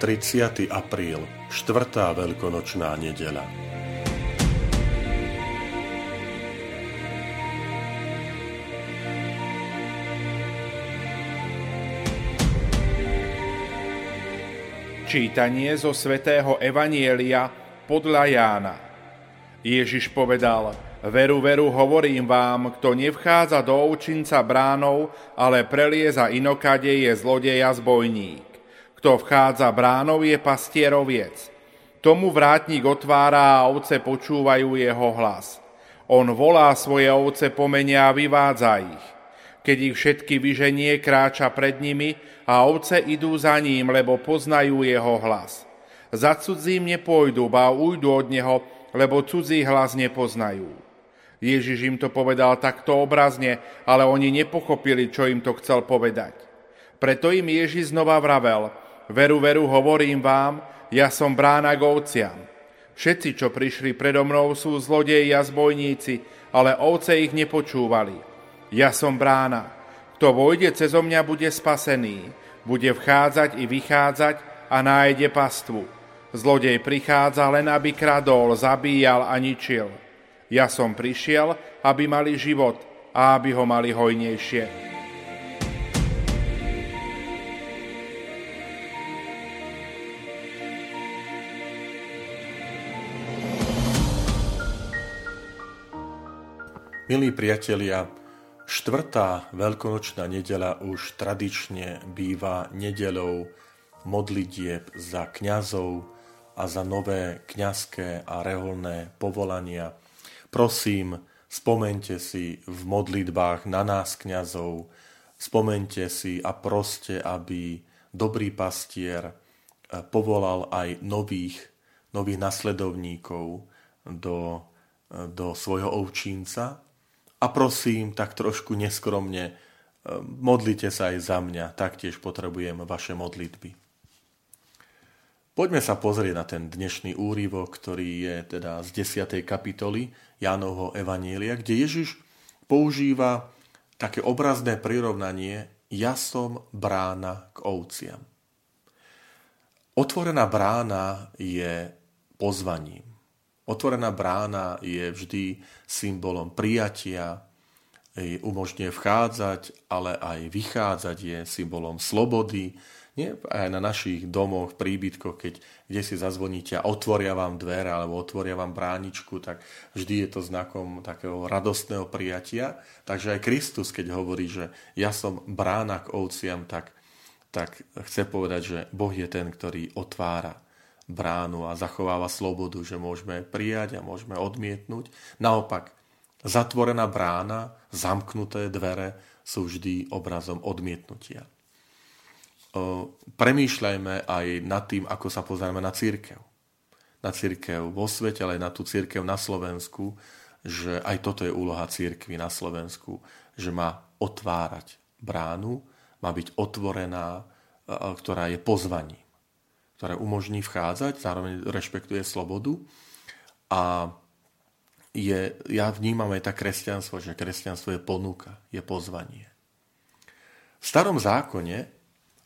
30. apríl, 4. veľkonočná nedela. Čítanie zo svätého Evanielia podľa Jána. Ježiš povedal, veru, veru, hovorím vám, kto nevchádza do ovčinca bránov, ale prelieza inokade je zlodeja zbojník. Kto vchádza bránou, je pastieroviec. Tomu vrátnik otvára a ovce počúvajú jeho hlas. On volá svoje ovce po mene a vyvádza ich. Keď ich všetky vyženie, kráča pred nimi a ovce idú za ním, lebo poznajú jeho hlas. Za cudzím nepôjdu, ba ujdu od neho, lebo cudzí hlas nepoznajú. Ježiš im to povedal takto obrazne, ale oni nepochopili, čo im to chcel povedať. Preto im Ježiš znova vravel, Veru, veru, hovorím vám, ja som brána k ovciam. Všetci, čo prišli predo mnou, sú zlodeji a zbojníci, ale ovce ich nepočúvali. Ja som brána. Kto vojde cez mňa, bude spasený. Bude vchádzať i vychádzať a nájde pastvu. Zlodej prichádza len, aby kradol, zabíjal a ničil. Ja som prišiel, aby mali život a aby ho mali hojnejšie. Milí priatelia, štvrtá veľkonočná nedela už tradične býva nedelou modlitieb za kňazov a za nové kňazské a reholné povolania. Prosím, spomente si v modlitbách na nás kňazov, spomente si a proste, aby dobrý pastier eh, povolal aj nových, nových nasledovníkov do, eh, do svojho ovčínca, a prosím, tak trošku neskromne, e, modlite sa aj za mňa, taktiež potrebujem vaše modlitby. Poďme sa pozrieť na ten dnešný úrivok, ktorý je teda z 10. kapitoly Jánovho Evanielia, kde Ježiš používa také obrazné prirovnanie ja som brána k ovciam. Otvorená brána je pozvaním. Otvorená brána je vždy symbolom prijatia, umožňuje vchádzať, ale aj vychádzať je symbolom slobody. Nie? Aj na našich domoch, príbytkoch, keď kde si zazvoníte a otvoria vám dvere alebo otvoria vám bráničku, tak vždy je to znakom takého radostného prijatia. Takže aj Kristus, keď hovorí, že ja som brána k ovciam, tak, tak chce povedať, že Boh je ten, ktorý otvára bránu a zachováva slobodu, že môžeme prijať a môžeme odmietnúť. Naopak, zatvorená brána, zamknuté dvere sú vždy obrazom odmietnutia. Premýšľajme aj nad tým, ako sa pozrieme na církev. Na církev vo svete, ale aj na tú církev na Slovensku, že aj toto je úloha církvy na Slovensku, že má otvárať bránu, má byť otvorená, ktorá je pozvaním ktoré umožní vchádzať, zároveň rešpektuje slobodu. A je, ja vnímam aj tak kresťanstvo, že kresťanstvo je ponuka, je pozvanie. V starom zákone,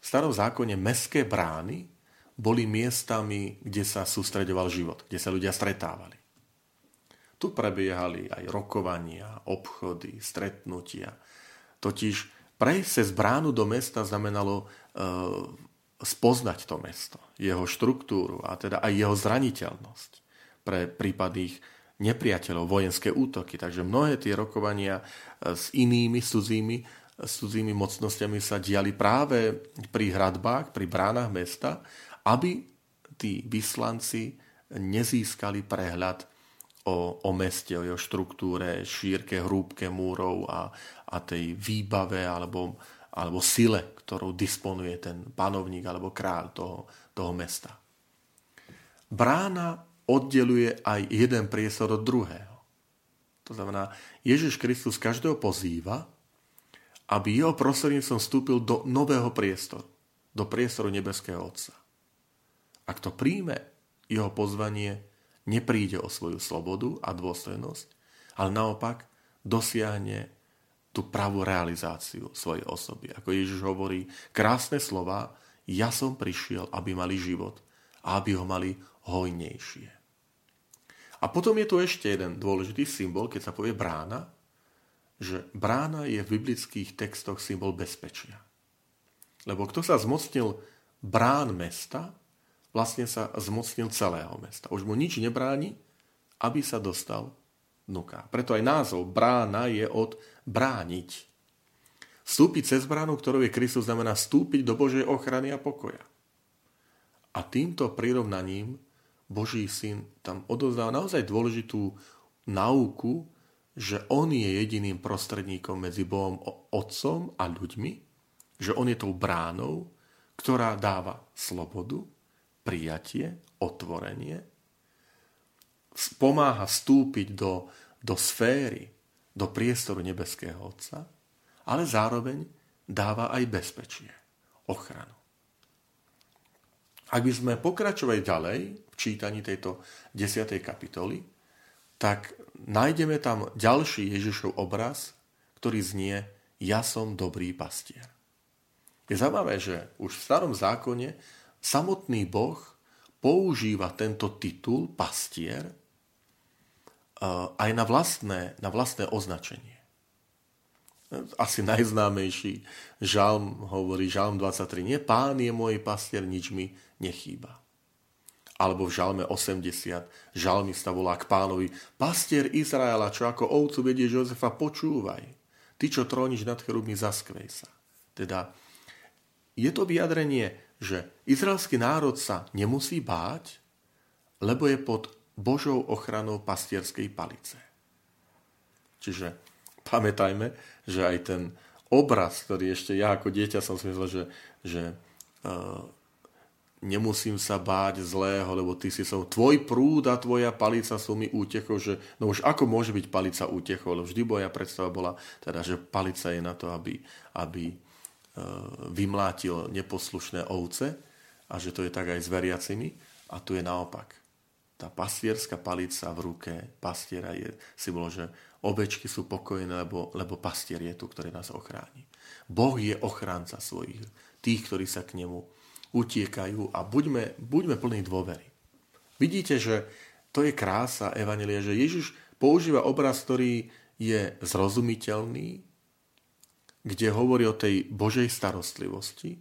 v starom zákone mestské brány boli miestami, kde sa sústredoval život, kde sa ľudia stretávali. Tu prebiehali aj rokovania, obchody, stretnutia. Totiž prejsť cez bránu do mesta znamenalo e, spoznať to mesto, jeho štruktúru a teda aj jeho zraniteľnosť pre prípadných nepriateľov, vojenské útoky. Takže mnohé tie rokovania e, s inými, cudzími, s cudzími mocnosťami sa diali práve pri hradbách, pri bránach mesta, aby tí vyslanci nezískali prehľad o, o meste, o jeho štruktúre, šírke, hrúbke múrov a, a tej výbave alebo alebo sile, ktorou disponuje ten panovník alebo kráľ toho, toho mesta. brána oddeluje aj jeden priestor od druhého. To znamená, Ježiš Kristus každého pozýva, aby jeho prostredníctvom vstúpil do nového priestoru, do priestoru nebeského Otca. Ak to príjme jeho pozvanie, nepríde o svoju slobodu a dôstojnosť, ale naopak dosiahne tú pravú realizáciu svojej osoby. Ako Ježiš hovorí, krásne slova, ja som prišiel, aby mali život a aby ho mali hojnejšie. A potom je tu ešte jeden dôležitý symbol, keď sa povie brána, že brána je v biblických textoch symbol bezpečia. Lebo kto sa zmocnil brán mesta, vlastne sa zmocnil celého mesta. Už mu nič nebráni, aby sa dostal dnuka. Preto aj názov brána je od brániť. Vstúpiť cez bránu, ktorou je Kristus, znamená vstúpiť do Božej ochrany a pokoja. A týmto prirovnaním Boží syn tam odozdáva naozaj dôležitú nauku, že on je jediným prostredníkom medzi Bohom Otcom a ľuďmi, že on je tou bránou, ktorá dáva slobodu, prijatie, otvorenie, pomáha vstúpiť do, do sféry, do priestoru nebeského Otca, ale zároveň dáva aj bezpečie, ochranu. Ak by sme pokračovali ďalej v čítaní tejto 10. kapitoly, tak nájdeme tam ďalší Ježišov obraz, ktorý znie Ja som dobrý pastier. Je zaujímavé, že už v starom zákone samotný Boh používa tento titul pastier aj na vlastné, na vlastné označenie. Asi najznámejší žalm hovorí, žalm 23, nie, pán je môj pastier, nič mi nechýba. Alebo v žalme 80 žalmista volá k pánovi, pastier Izraela, čo ako ovcu vedieš Jozefa, počúvaj. Ty, čo tróniš nad cherubmi, zaskvej sa. Teda je to vyjadrenie, že izraelský národ sa nemusí báť, lebo je pod Božou ochranou pastierskej palice. Čiže pamätajme, že aj ten obraz, ktorý ešte ja ako dieťa som si myslel, že, že uh, nemusím sa báť zlého, lebo ty si som, tvoj prúd a tvoja palica sú mi útechou, že no už ako môže byť palica útechou, lebo vždy moja predstava bola, teda, že palica je na to, aby, aby e, vymlátil neposlušné ovce a že to je tak aj s veriacimi a tu je naopak. Tá pastierská palica v ruke pastiera je symbol, že ovečky sú pokojné, lebo, lebo pastier je tu, ktorý nás ochráni. Boh je ochránca svojich, tých, ktorí sa k nemu utiekajú a buďme, buďme plní dôvery. Vidíte, že to je krása Evanelia, že Ježiš používa obraz, ktorý je zrozumiteľný, kde hovorí o tej Božej starostlivosti,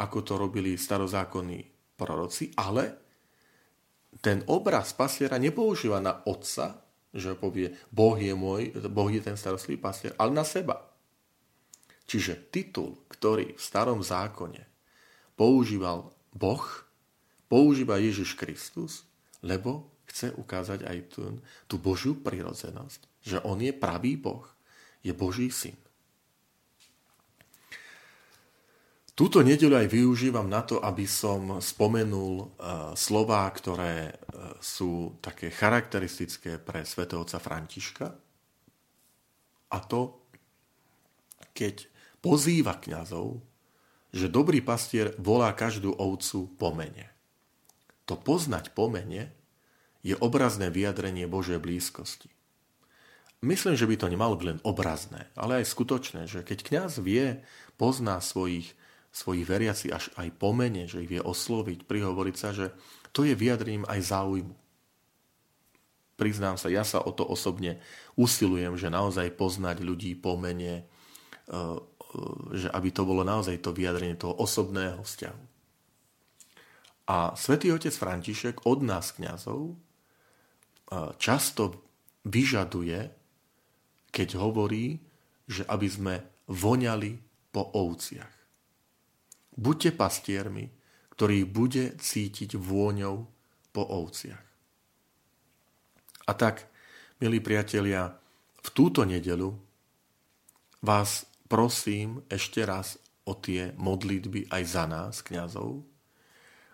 ako to robili starozákonní proroci, ale ten obraz pastiera nepoužíva na otca, že povie, Boh je môj, Boh je ten starostlivý pastier, ale na seba. Čiže titul, ktorý v starom zákone používal Boh, používa Ježiš Kristus, lebo chce ukázať aj tú, tú Božiu prirodzenosť, že on je pravý Boh, je Boží syn. Túto nedeľu aj využívam na to, aby som spomenul uh, slová, ktoré uh, sú také charakteristické pre svetovca Františka. A to, keď pozýva kňazov, že dobrý pastier volá každú ovcu po mene. To poznať po mene je obrazné vyjadrenie Božej blízkosti. Myslím, že by to nemalo byť len obrazné, ale aj skutočné, že keď kňaz vie, pozná svojich, svojich veriaci až aj po mene, že ich vie osloviť, prihovoriť sa, že to je vyjadrením aj záujmu. Priznám sa, ja sa o to osobne usilujem, že naozaj poznať ľudí po mene, e, že aby to bolo naozaj to vyjadrenie toho osobného vzťahu. A svätý otec František od nás, kňazov, často vyžaduje, keď hovorí, že aby sme voňali po ovciach. Buďte pastiermi, ktorý bude cítiť vôňou po ovciach. A tak, milí priatelia, v túto nedelu vás prosím ešte raz o tie modlitby aj za nás, kňazov,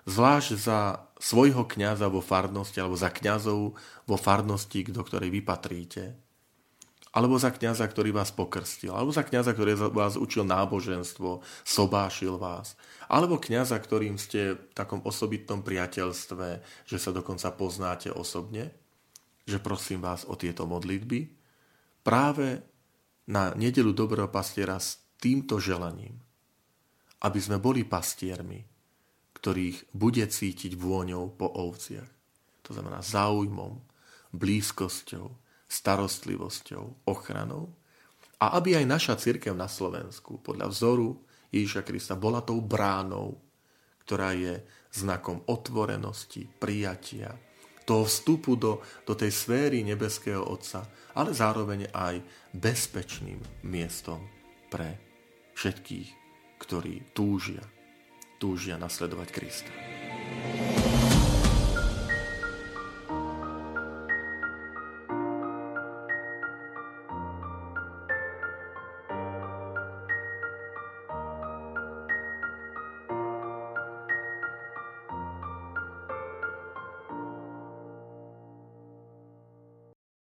zvlášť za svojho kňaza vo farnosti alebo za kňazov vo farnosti, do ktorej vypatríte, alebo za kňaza, ktorý vás pokrstil, alebo za kňaza, ktorý vás učil náboženstvo, sobášil vás, alebo kňaza, ktorým ste v takom osobitnom priateľstve, že sa dokonca poznáte osobne, že prosím vás o tieto modlitby, práve na nedelu dobrého pastiera s týmto želaním, aby sme boli pastiermi, ktorých bude cítiť vôňou po ovciach. To znamená záujmom, blízkosťou, starostlivosťou, ochranou. A aby aj naša církev na Slovensku podľa vzoru Ježiša Krista bola tou bránou, ktorá je znakom otvorenosti, prijatia, toho vstupu do, do tej sféry nebeského Otca, ale zároveň aj bezpečným miestom pre všetkých, ktorí túžia, túžia nasledovať Krista.